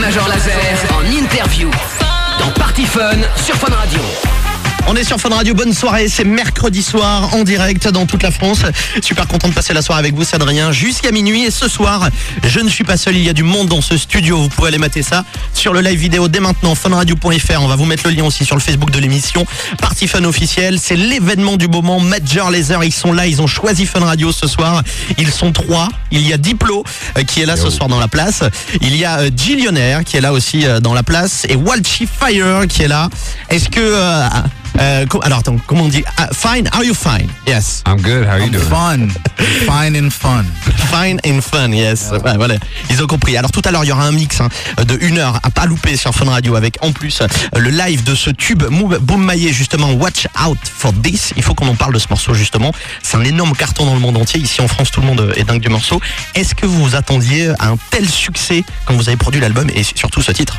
Major Laser en interview dans Party Fun sur Fun Radio. On est sur Fun Radio, bonne soirée, c'est mercredi soir en direct dans toute la France. Super content de passer la soirée avec vous, c'est Adrien, jusqu'à minuit. Et ce soir, je ne suis pas seul, il y a du monde dans ce studio. Vous pouvez aller mater ça sur le live vidéo dès maintenant, funradio.fr. On va vous mettre le lien aussi sur le Facebook de l'émission. Party Fun officiel, c'est l'événement du moment. Major Laser, ils sont là, ils ont choisi Fun Radio ce soir. Ils sont trois. Il y a Diplo euh, qui est là ce soir dans la place. Il y a euh, Gillionaire qui est là aussi euh, dans la place. Et Walchi Fire qui est là. Est-ce que... euh, euh, alors attends, comment on dit Ah, Fine, are you fine? Yes. I'm good. How are you doing? Fun. Fine and fun. Fine and fun, yes. Ouais, voilà. Ils ont compris. Alors tout à l'heure, il y aura un mix hein, de une heure à pas louper sur Fun Radio avec en plus euh, le live de ce tube Boom Maillet justement Watch Out for This. Il faut qu'on en parle de ce morceau justement. C'est un énorme carton dans le monde entier. Ici en France, tout le monde est dingue du morceau. Est-ce que vous vous attendiez à un tel succès quand vous avez produit l'album et surtout ce titre?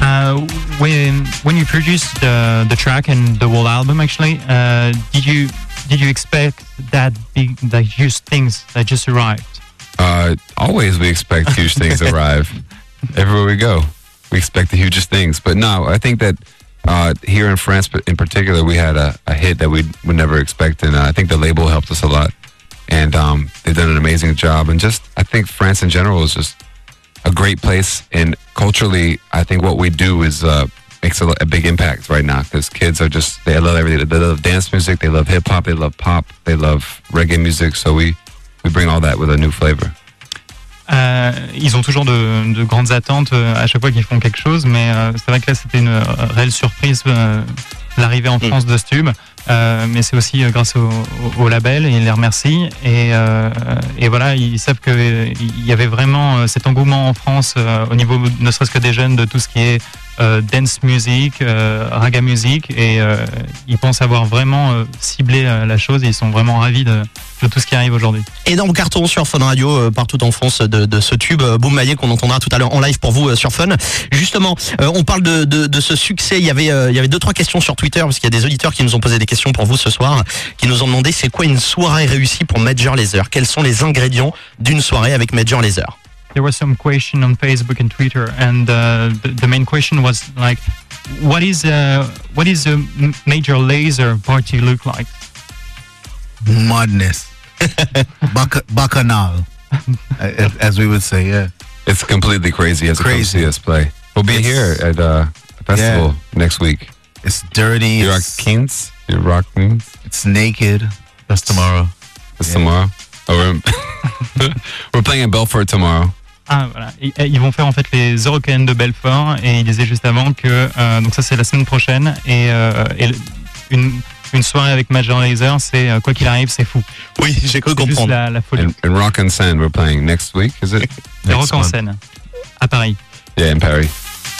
Uh, when when you produced the the track and the whole album, actually, uh, did you did you expect that big, that huge things that just arrived? Uh, always we expect huge things arrive. Everywhere we go, we expect the hugest things. But no, I think that uh, here in France, in particular, we had a, a hit that we would never expect, and uh, I think the label helped us a lot. And um, they've done an amazing job. And just, I think France in general is just a great place. And culturally, I think what we do is uh, makes a, a big impact right now because kids are just they love everything. They love dance music, they love hip hop, they love pop, they love reggae music. So we we bring all that with a new flavor. Euh, ils ont toujours de, de grandes attentes euh, à chaque fois qu'ils font quelque chose, mais euh, c'est vrai que là c'était une euh, réelle surprise euh, l'arrivée en France de ce tube. Euh, mais c'est aussi euh, grâce au, label et ils les remercient. Et, et voilà, ils savent qu'il y avait vraiment euh, cet engouement en France au niveau ne serait-ce que des jeunes de tout ce qui est dance music, raga music. Et ils pensent avoir vraiment ciblé la chose et ils sont vraiment ravis de, tout ce qui arrive aujourd'hui. énorme carton sur Fun Radio partout en France de, ce tube Boom Maillet qu'on entendra tout à l'heure en live pour vous sur Fun. Justement, on parle de, de, ce succès. Il y avait il y avait deux trois questions sur Twitter parce qu'il y a des auditeurs qui nous ont posé des questions pour vous ce soir, qui nous ont demandé c'est quoi une soirée réussie pour Major Laser? Quels sont les ingrédients d'une soirée avec Major Laser? There was some question on Facebook and Twitter, and uh, the, the main question was like, "What is a what is a major laser party look like?" Madness. Bac- bacchanal. as, we would say, yeah. It's completely crazy as Crazy. see us play. We'll be It's- here at uh, the festival next week. It's dirty. You're It's, Kings. You're Rock Kings. it's naked. That's tomorrow. It's Yeah. tomorrow. Oh, we're, we're playing in Belfort tomorrow. Ah voilà, ils vont faire en fait les Eurocaines de Belfort, et il disait juste avant que euh, donc ça c'est la semaine prochaine, et, euh, et le- une une soirée avec Major Laser, c'est euh, quoi qu'il arrive, c'est fou. Oui, j'ai cru C'est juste comprendre. la, la folie. In, in Rock and Sand, we're playing next week, is it? Next rock en scène à Paris. Yeah, in Paris.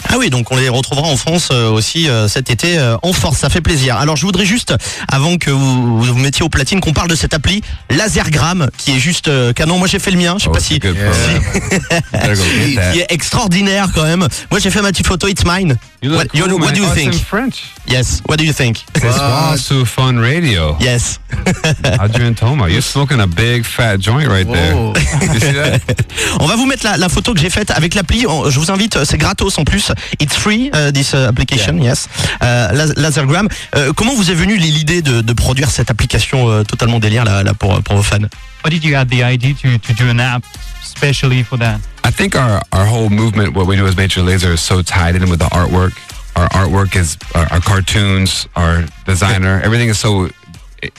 Ah oui, donc on les retrouvera en France euh, aussi euh, cet été euh, en force, ça fait plaisir. Alors je voudrais juste, avant que vous vous, mettiez au platine, qu'on parle de cette appli Lasergram qui est juste canon. Moi j'ai fait le mien, je sais Oh, pas si... qui est extraordinaire quand même. Moi j'ai fait ma petite photo, it's mine. You What, you- what do you Oh, think? in French. Yes, what do you think? It's Wasu Fun Radio. Yes. Adrian Toma, you're smoking a big fat joint right there. Whoa. You see that? On va vous mettre la, la photo que j'ai faite avec l'appli. On- Je vous invite, c'est gratos en plus. It's free, uh, this uh, application, yes. Euh, Las- Lasergram. Euh, comment vous est venue l'idée de, de produire cette application totalement délire là, là, pour, pour vos fans What did you add the idea to to do an app specially for that? I think our, our whole movement, what we do as Major Laser, is so tied in with the artwork. Our artwork is our, our cartoons, our designer, everything is so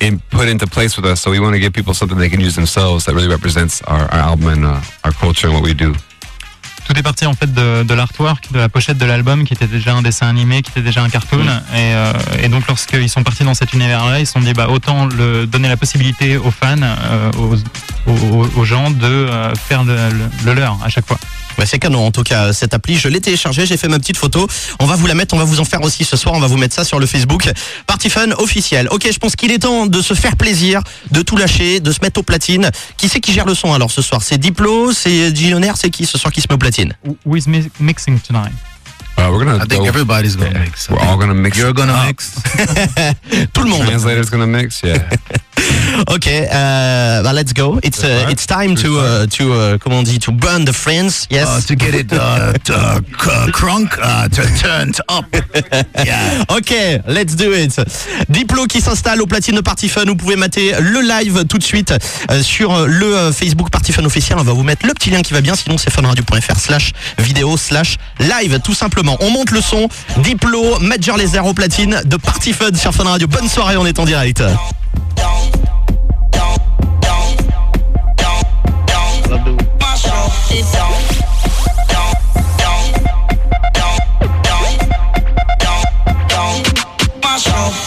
in, put into place with us. So we want to give people something they can use themselves that really represents our, our album and uh, our culture and what we do. Tout est parti en fait de, de l'artwork, de la pochette de l'album qui était déjà un dessin animé, qui était déjà un cartoon. Et, euh, et donc lorsqu'ils sont partis dans cet univers-là, ils se sont dit bah autant le, donner la possibilité aux fans, euh, aux, aux, aux gens de euh, faire le, le- le leur à chaque fois. Ouais, c'est canon en tout cas cette appli. Je l'ai téléchargée, j'ai fait ma petite photo. On va vous la mettre, on va vous en faire aussi ce soir. On va vous mettre ça sur le Facebook Party Fun officiel. Ok, je pense qu'il est temps de se faire plaisir, de tout lâcher, de se mettre au platine. Qui c'est qui gère le son alors ce soir? C'est Diplo, c'est Gillionaire, c'est qui ce soir qui se met au platine? Who is mi- mixing tonight? Uh, we're gonna I think go. everybody's gonna Yeah. mix. I We're think all gonna mix. You're gonna up. mix. Tout le monde. Translator's gonna mix. Yeah. Ok, uh, let's go. It's uh, it's time to uh, to uh, comment on dit to burn the friends. Yes. Uh, to get it uh, to, uh, crunk, uh, to turned up. Yeah. Ok, let's do it. Diplo qui s'installe au platine de Party Fun. Vous pouvez mater le live tout de suite euh, sur le euh, Facebook Party Fun officiel. On va vous mettre le petit lien qui va bien. Sinon, c'est funradio.fr slash vidéo slash live, tout simplement. On monte le son. Diplo, Major Laser au platine de Party Fun sur Fun Radio. Bonne soirée, on est en direct. show.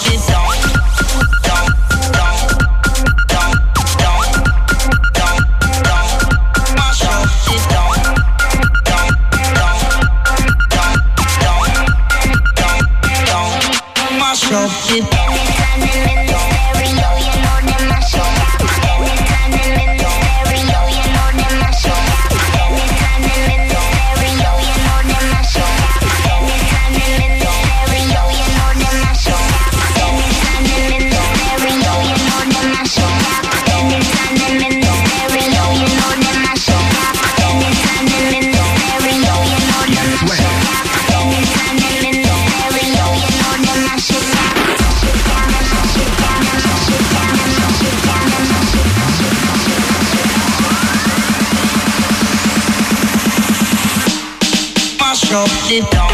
it down.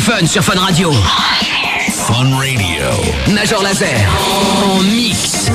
Fun sur Fun Radio. Fun Radio. Major Laser. En mix.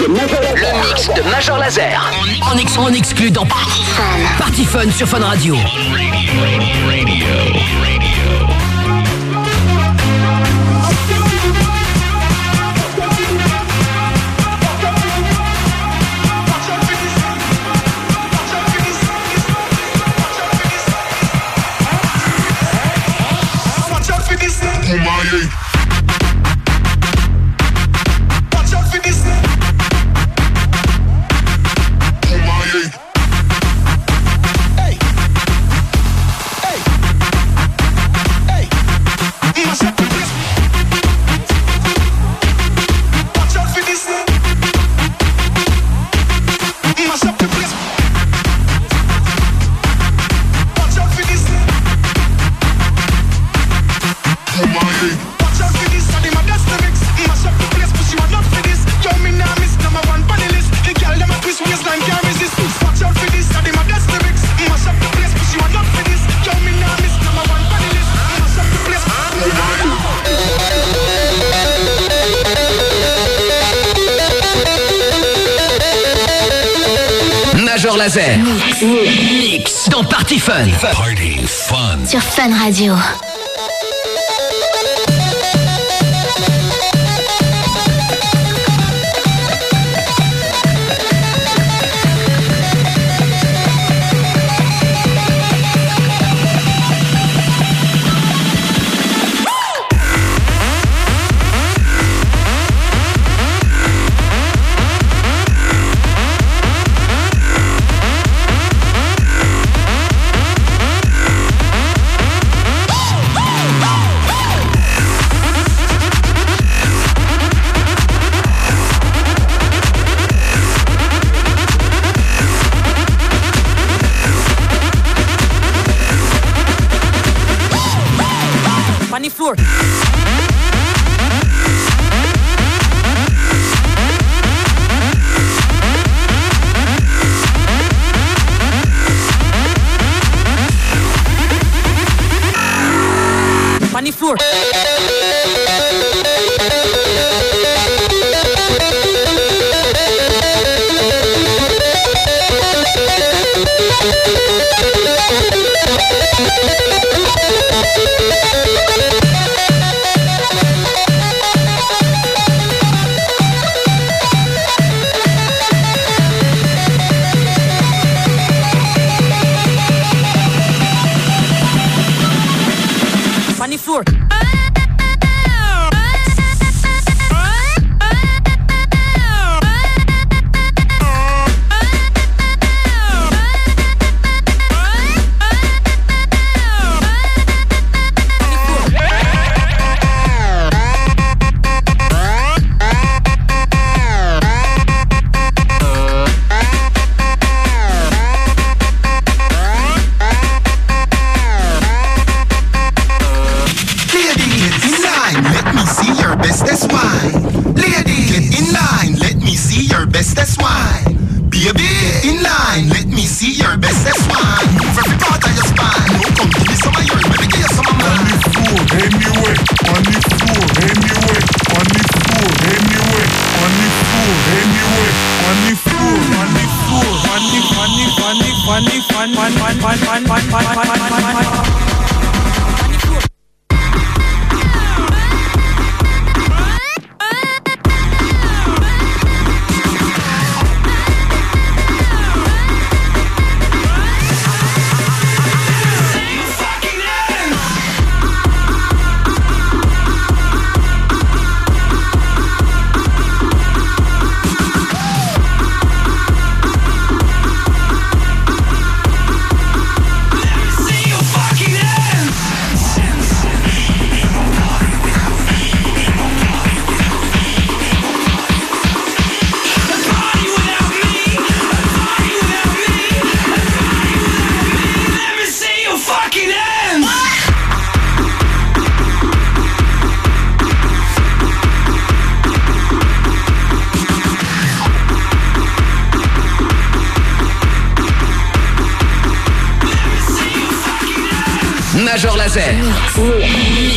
Le mix de Major Laser. En, ex en exclu dans Party Fun. Fun sur Fun Radio. Sur Fun Radio.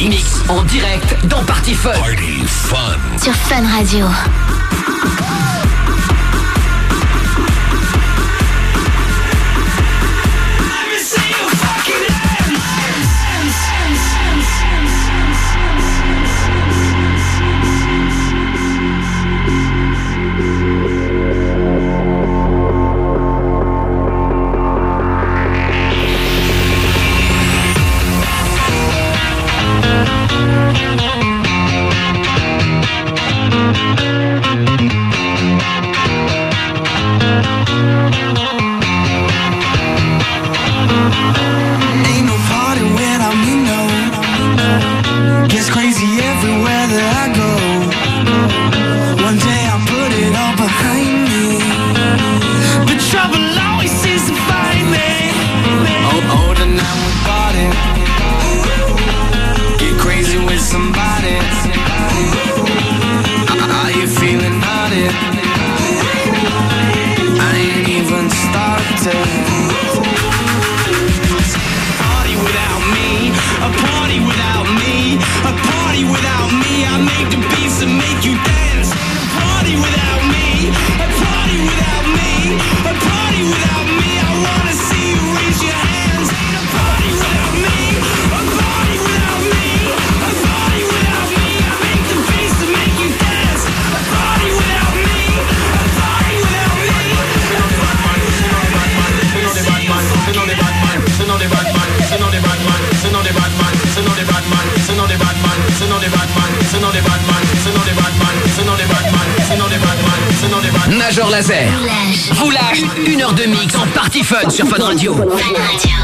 Mix en direct dans Party Fun. Party Fun. Sur Fun Radio. say. Party fun sur Fun. Fun Radio.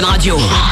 Fun Radio.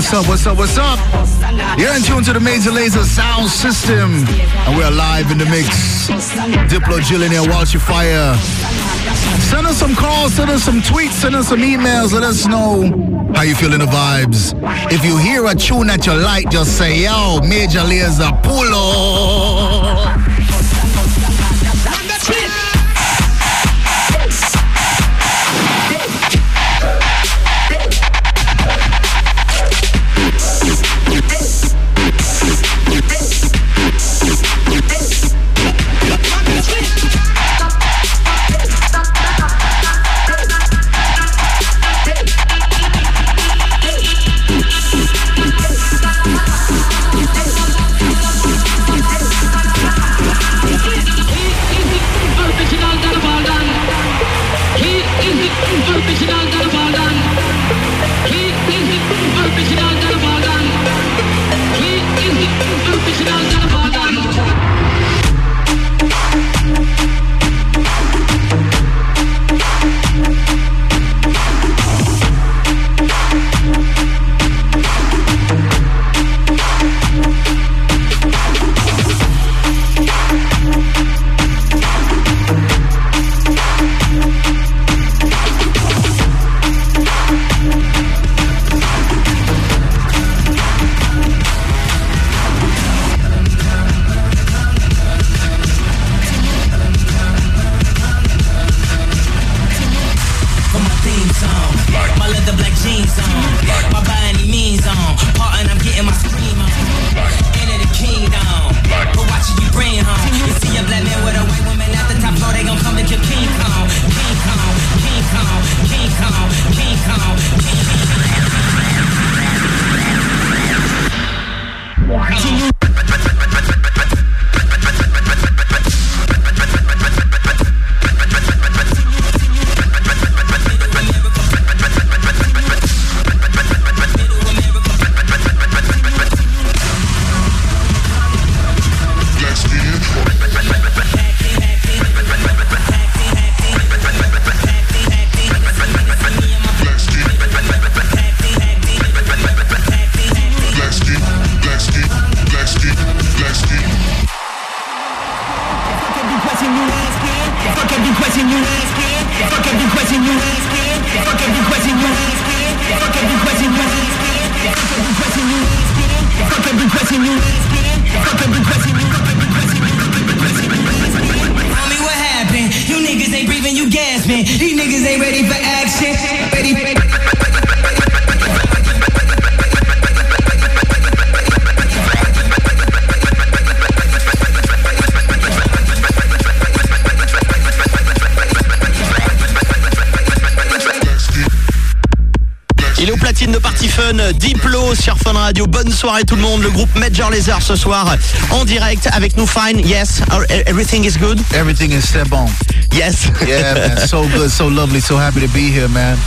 What's up, what's up, what's up? You're in tune to the Major Laser Sound System, and we're live in the mix. Diplo, Jillian, and Walsh Fire. Send us some calls, send us some tweets, send us some emails, let us know how you feeling the vibes. If you hear a tune that you like, just say, yo, Major Laser, pull up. These niggas ain't ready for action. Ready, ready. Il est au platine de Party Fun, Diplo sur Fun Radio. Bonne soirée tout le monde. Le groupe Major Laser ce soir en direct avec nous. Fine, yes, everything is good. Everything is bon. Yes. Yeah, man. So good, so lovely, so happy to be here, man.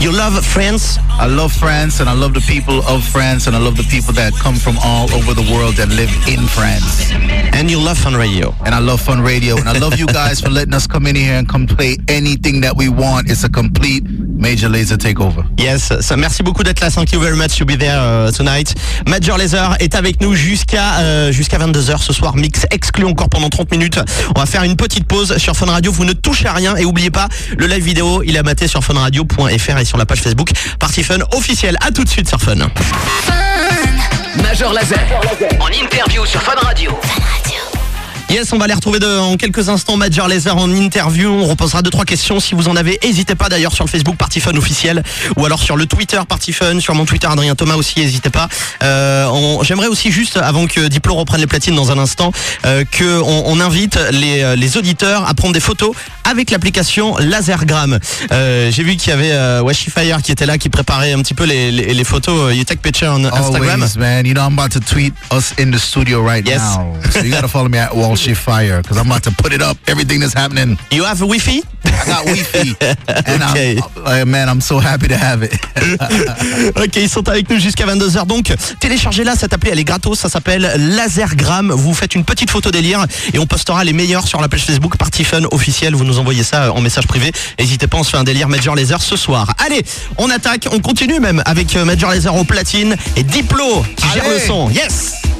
You love France? I love France and I love the people of France and I love the people that come from all over the world that live in France. And you love Fun Radio? And I love Fun Radio. And I love you guys for letting us come in here and come play anything that we want. It's a complete major laser takeover. Yes, ça, merci beaucoup d'être là. Thank you very much to be there uh, tonight. Major Laser est avec nous jusqu'à euh, jusqu'à 22h ce soir. Mix exclu encore pendant 30 minutes. On va faire une petite pause sur Fun Radio. Vous ne touchez à rien et oubliez pas le live vidéo. Il est à mater sur funradio.fr sur la page Facebook Party Fun officielle. À tout de suite sur Fun. Major Laser. En interview sur Fun Radio. Yes, on va les retrouver de- en quelques instants. Major Laser en interview. On reposera deux trois questions si vous en avez. N'hésitez pas d'ailleurs sur le Facebook Party Fun officiel ou alors sur le Twitter Party Fun, sur mon Twitter Adrien Thomas aussi. N'hésitez pas. Euh, J'aimerais aussi juste avant que Diplo reprenne les platines dans un instant, euh, que on, on invite les, euh, les auditeurs à prendre des photos avec l'application Lasergram. Euh, J'ai vu qu'il y avait euh, Washi Fire qui était là, qui préparait un petit peu les, les, les photos. You take picture on Instagram. Always, man. You know, I'm about to tweet us in the studio right Yes. now. So you got to follow me at Fire because I'm about to put it up. Everything that's happening. You have Wi-Fi? I got Wi-Fi, and Okay. I'm, uh, man, I'm so happy to have it. Ok, ils sont avec nous jusqu'à 22h. Donc, téléchargez-la, cette appli, elle est gratos. Ça s'appelle Lasergram. Vous faites une petite photo délire et on postera les meilleurs sur la page Facebook Party Fun officiel. Vous nous envoyez ça en message privé. N'hésitez pas, on se fait un délire Major Laser ce soir. Allez, on attaque, on continue même avec euh, Major Laser au platine et Diplo qui gère le son. Yes!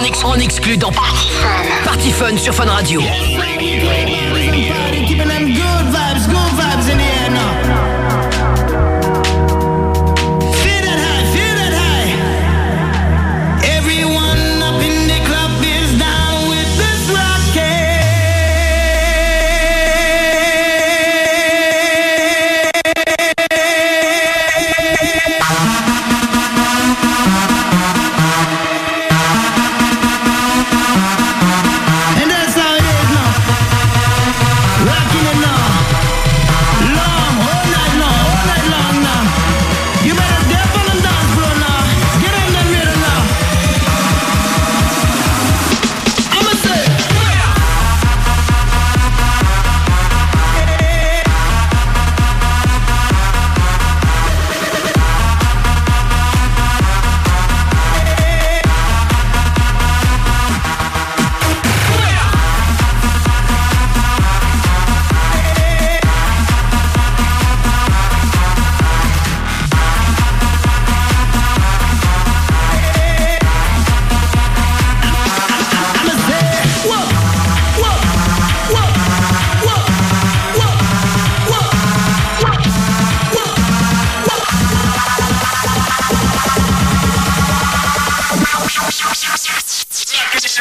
En, ex- en dans Fun sur Fun Radio.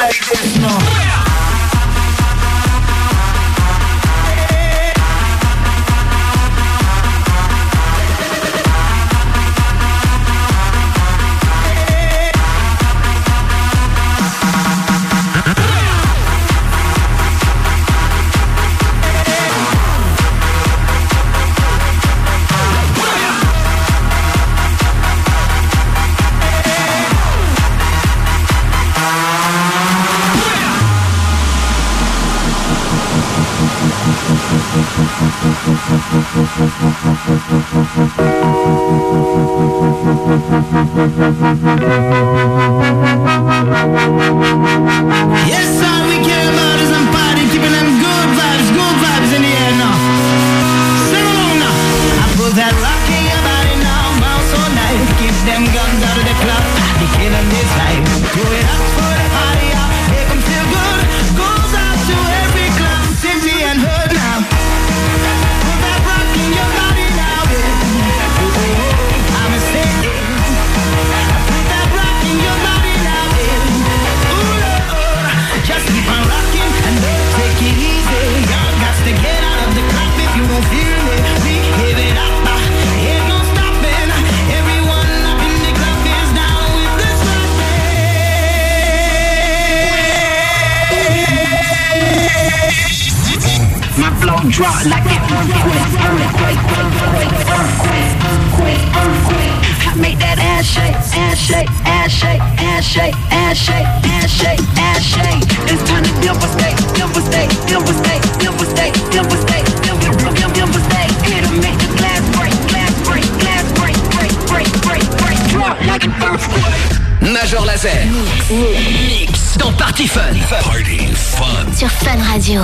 like this, no. Drop like an earthquake, earthquake, earthquake, earthquake, earthquake, earthquake. I make that ass shake, ass shake, ass shake, ass shake, ass shake, ass shake, ass shake. It's time to devastate, devastate, devastate, devastate, devastate, devastate, devastate. It'll make the glass break, glass break, glass break, break, break, break, break. Drop like an earthquake. Major Laser. Mix dans Party Fun. Party Fun. Sur Fun Radio.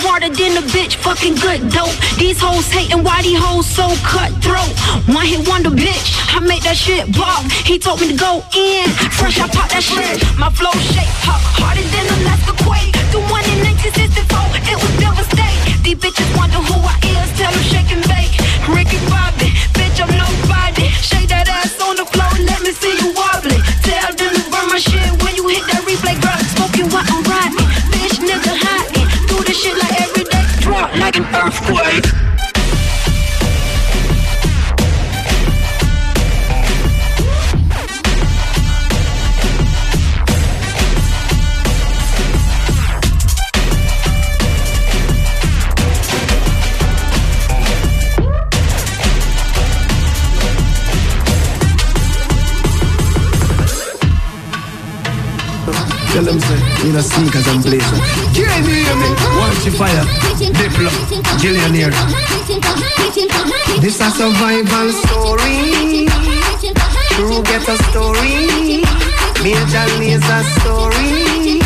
Harder than a bitch, fucking good dope. These hoes hating why these hoes so cutthroat. One hit wonder bitch, I make that shit pop. He told me to go in, fresh I pop that shit. My flow shake pop harder than Alaska Quake. The one in 1964, it was devastating. These bitches wonder who I is, tell them shake and bake. Ricky Bobby, bitch I'm nobody. Shake that ass on the floor, let me see you like an earthquake. You know, sneakers and blazers. Can you hear me? Watch your fire. Diplo, Gillionaire. This is a survival story. True get a story. Major laser story.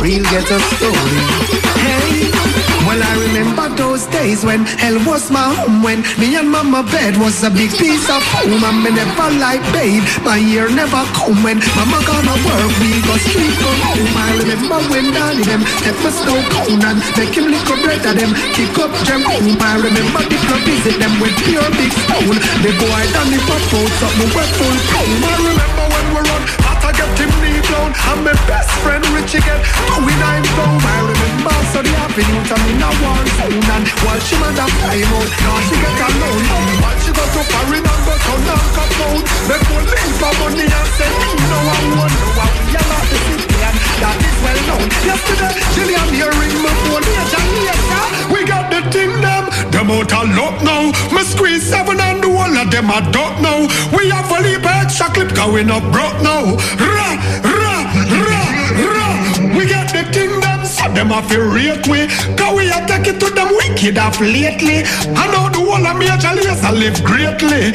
Real get a story. Hey, well I remember those days when hell was my home When me and mama bed was a big piece of home And me never like babe, my year never come When mama gonna work, we go street go home. I remember when daddy them take my snow cone And make him lick up bread of them, kick up them home. I remember the club visit them with pure big stone. The boy done it pop out, something wet full home I remember when we run, I get him knee blown And my best friend Richie get doing I'm down I remember so the avenue to me now one sound And while she mother fly out, now she get alone While she go to foreign and go to knock out. Make one leave for money and say you know I wonder why we all out the city And that is well known. Yesterday, Gillian here ring my phone Major later, we got the thing them. Them out a lot now. Me squeeze seven and the whole of them I don't know We have a leap extra clip going up broke now. Ra, ra, them have to rate we Cause we are take it to them wicked off lately I know the whole of major laser live greatly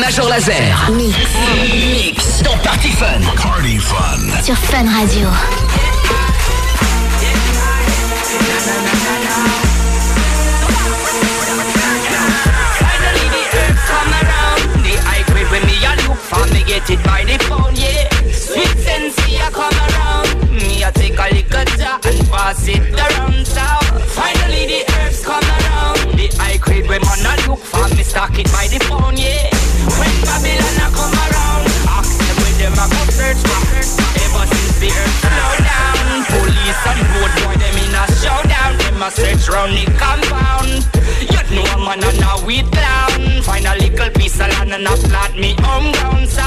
Major Laser. Mix. Mix dans Party Fun. Party Fun. Sur Fun Radio. For me get it by the phone, yeah. Sweet sensei a come around. Me a take a little jar and pass it around town. Finally the earth's come around. The high grade when man a look for me stock it by the phone, yeah. When Babylon a come around, ask them where them a go search for. Ever since the earth slow down, police and road boy them in a showdown. Them a search round the compound. Man and a weed clown. Find a little piece of land and a plant me home ground so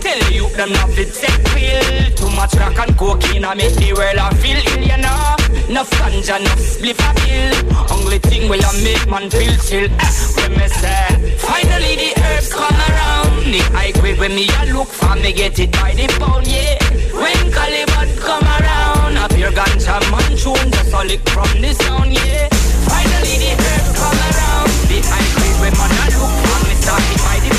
Tell you them not fit take pill. Too much crack and cocaine I make the world a feel ill, you know. Enough ganja, enough spliff a pill. Only thing will I make man feel chill. Eh, when me say, finally the herbs come around. The high grade when me a look for me get it by the pound, yeah. When Caliban come around, up your ganja man tune just a lick from the sound, yeah. Finally the herbs come around. I'm when man I look from start by the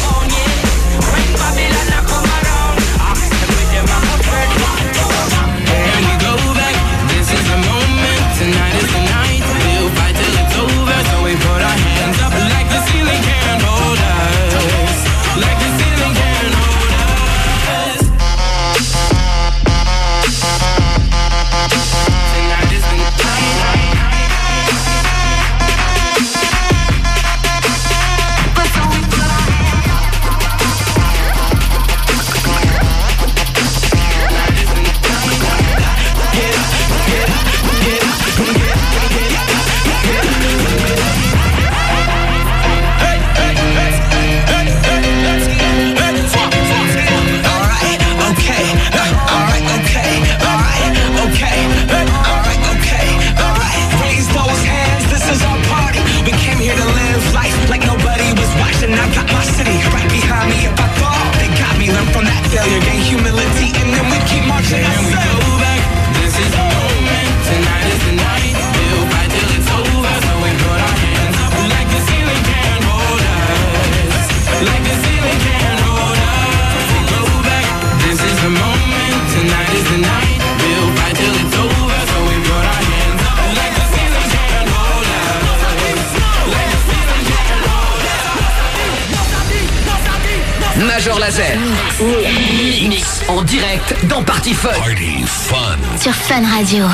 Mix en direct dans Party Fun. Party Fun. Sur Fun Radio.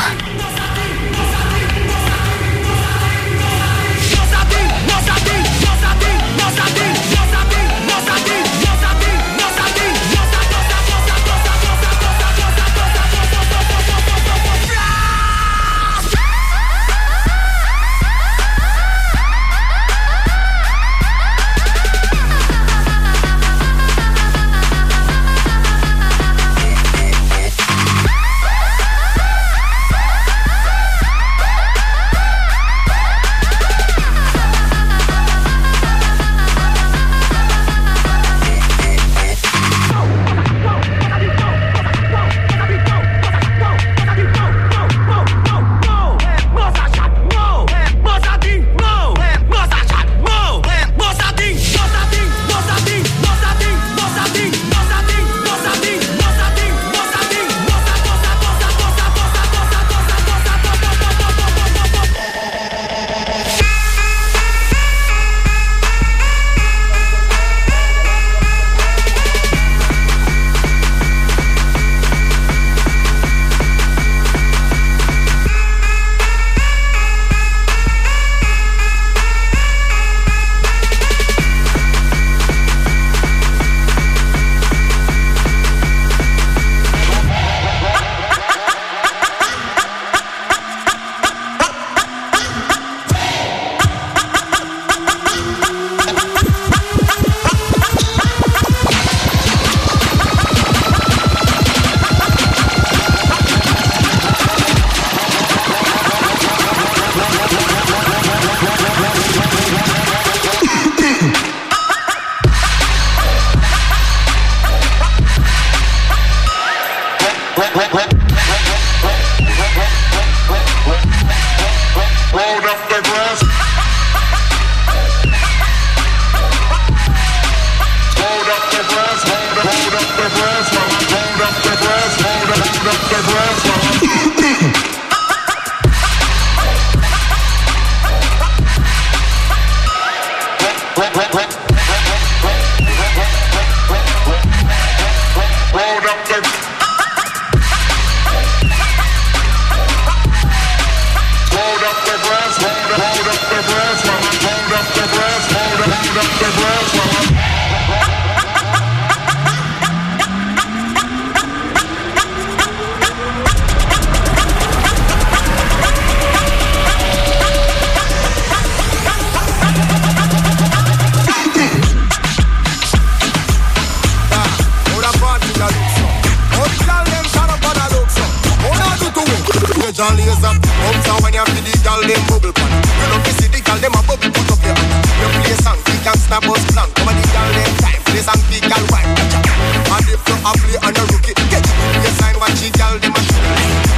John laser, uptown when you feel the gal them bubble pan. You know you see the gal them a bubble put up your hand. You play song, the gangsta bus plan. Come on the gal them time, play song, the gal wine. And if you a play on a rookie, get you sign watch the gal them a shoot.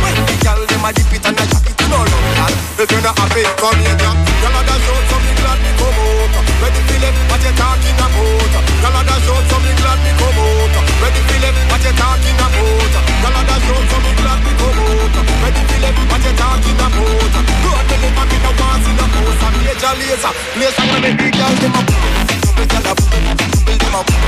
When the gal them a dip it and a drop it, you know love gal. If you not happy, come here, gal. Gal a dash out, so me glad me come out. Ready a laser. Them a a them a a a a them a a a a them a a a.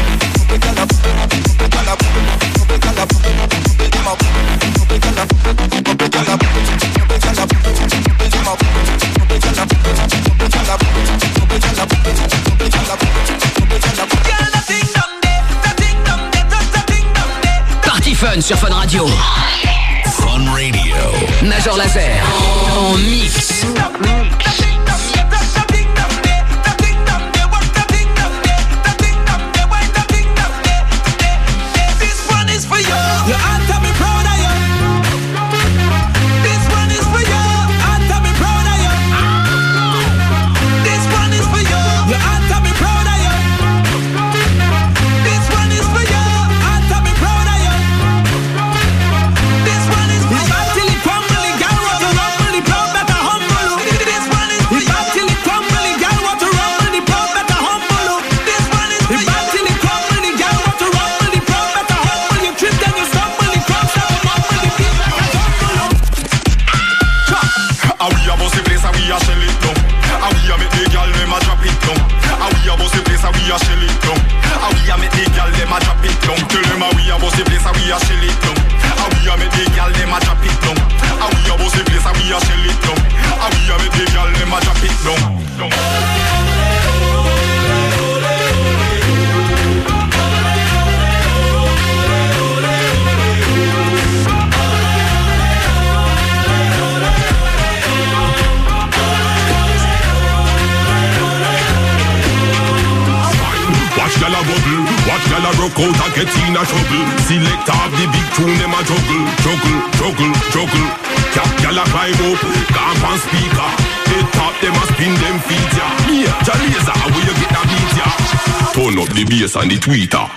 Party Fun sur Fun Radio. Fun Radio. Major Laser. En mix. Trouble. Select off the big tune them a juggle, juggle, juggle, juggle. Cap gyal a climb up, camp on speaker. Head top them a spin them feet ya. Yeah, Jalazer, where you get that beat ya? Turn up the bass and the tweeter.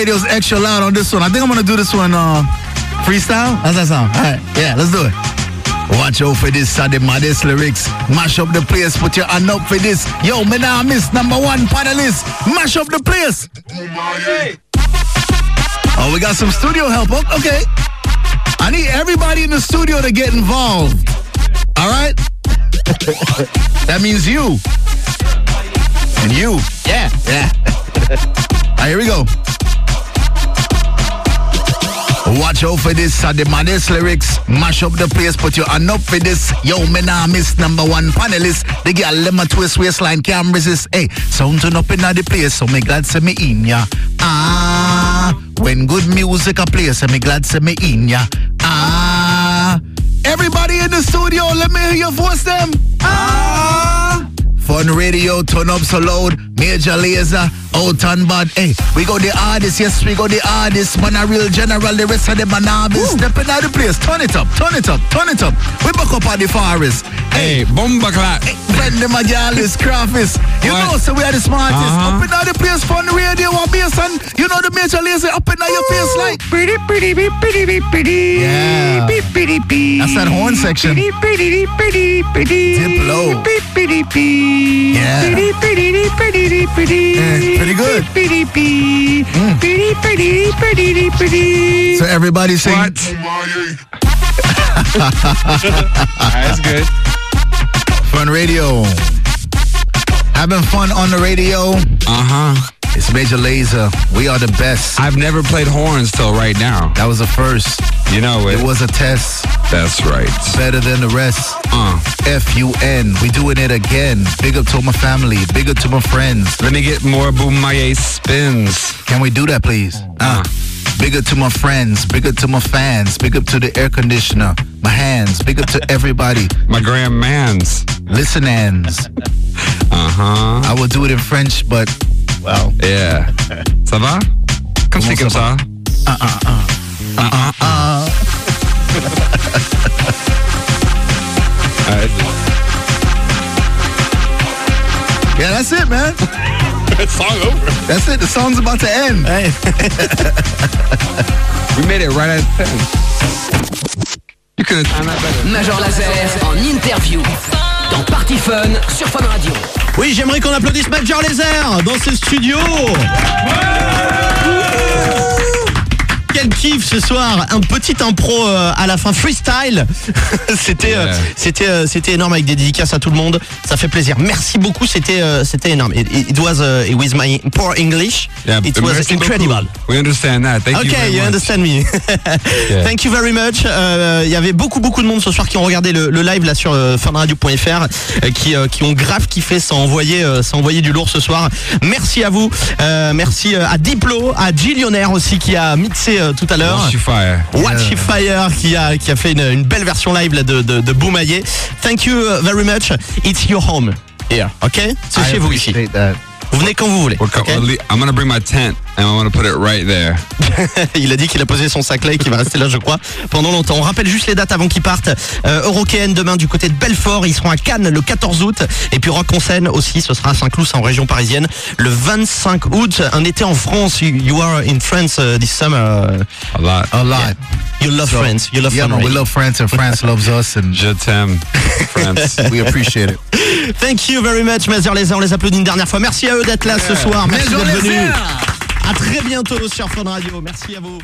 Radios extra loud on this one. I think I'm gonna do this one uh, freestyle. How's that sound? All right, yeah, let's do it. Watch out for this, the maddest lyrics. Mash up the place, put your hand up for this. Yo, me now miss number one panelist. Mash up the place. Oh, we got some studio help. Oh, Okay. I need everybody in the studio to get involved. All right? that means you. And you. Yeah. Yeah. All right, here we go. Watch out for this, uh, the maddest lyrics. Mash up the place, put your hand up for this. Yo, me nah miss number one panelist. The girl let my twist waistline can't resist. Hey, sound turn up in the place, so me glad say me in ya. Ah, when good music a play, so me glad say me in ya. Ah, everybody in the studio, let me hear your voice them. Ah. Fun radio, turn up so loud. Major laser, out and bad. Hey, we got the artists, yes, we got the artists. Man, a real general, the rest of them are novice. Stepping out the place, turn it up, turn it up, turn it up. We back up at the forest. Hey, bomba clap. Hey, friend them a is craftist. You What? know, so we are the smartest. Uh-huh. Up in all the place, fun radio, one bass, and you know the major laser up in all your face like. Pretty, pretty, beep, pretty, beep, pretty. Yeah. Beep, pretty, beep. That's that horn section. Pretty, pretty, pretty, pretty. Dip low. Beep, pretty, beep. Pretty, pretty, pretty, pretty. Yeah, pretty good. Mm. Beep, pretty, beep. Pretty, pretty, pretty, pretty. So everybody sing. What? That's good. Fun radio. Having fun on the radio. Uh huh. It's Major Laser. We are the best. I've never played horns till right now. That was a first. You know it. It was a test. That's right. Better than the rest. Uh, F-U-N. We doing it again. Big up to my family. Big up to my friends. let me get more Boomaye spins. Can we do that, please? Uh. Big up to my friends. Big up to my fans. Big up to the air conditioner. My hands. Big up to everybody. My grandmans. Listeners. Uh huh. I will do it in French, but, well, Yeah. Ça va? Comme c'est comme ça? Uh, yeah, that's it, man. song over. That's it. The song's about to end. Hey. We made it right at 10. You could. Major Laser en interview dans Party Fun sur Fun Radio. Oui, j'aimerais qu'on applaudisse Major Laser dans ce studio. Quel kiff ce soir, un petit impro euh, à la fin freestyle. c'était euh, c'était euh, c'était énorme avec des dédicaces à tout le monde. Ça fait plaisir. Merci beaucoup, c'était euh, c'était énorme. It, it was uh, with my poor English. Yeah, it was merci incredible. beaucoup. We understand that. Thank you Okay, very you much. understand me. Thank you very much. Euh, Il y avait beaucoup beaucoup de monde ce soir qui ont regardé le, le live là sur euh, funradio.fr euh, qui euh, qui ont grave kiffé, ça a envoyé euh, ça a envoyé du lourd ce soir. Merci à vous. Euh, merci euh, à Diplo, à Gillionnaire aussi qui a mixé euh, tout à l'heure. Watch you fire. Watch If Fire qui a qui a fait une, une belle version live là, de de, de Boumaillé. Thank you uh, very much. It's your home here, ok? C'est chez vous ici. that. Vous venez quand vous voulez. We're co- ok? We'll le- I'm gonna bring my tent and I'm gonna put it right there. il a dit qu'il a posé son sac là et qu'il va rester là, je crois, pendant longtemps. On rappelle juste les dates avant qu'ils partent. Euh, Eurokéenne demain du côté de Belfort. Ils seront à Cannes le 14 août. Et puis Rock en scène aussi, ce sera à Saint-Cloud, en région parisienne, le 25 août. Un été en France. You, you are in France uh, this summer. A lot. A lot. You love So, France. You love yeah, man, we love France and France loves us and Je t'aime, France. we appreciate it. Thank you very much, Mazur. On les applaudit une dernière fois. Merci à eux d'être là ce soir. Merci d'être. Laser. À très bientôt sur Fun Radio. Merci à vous.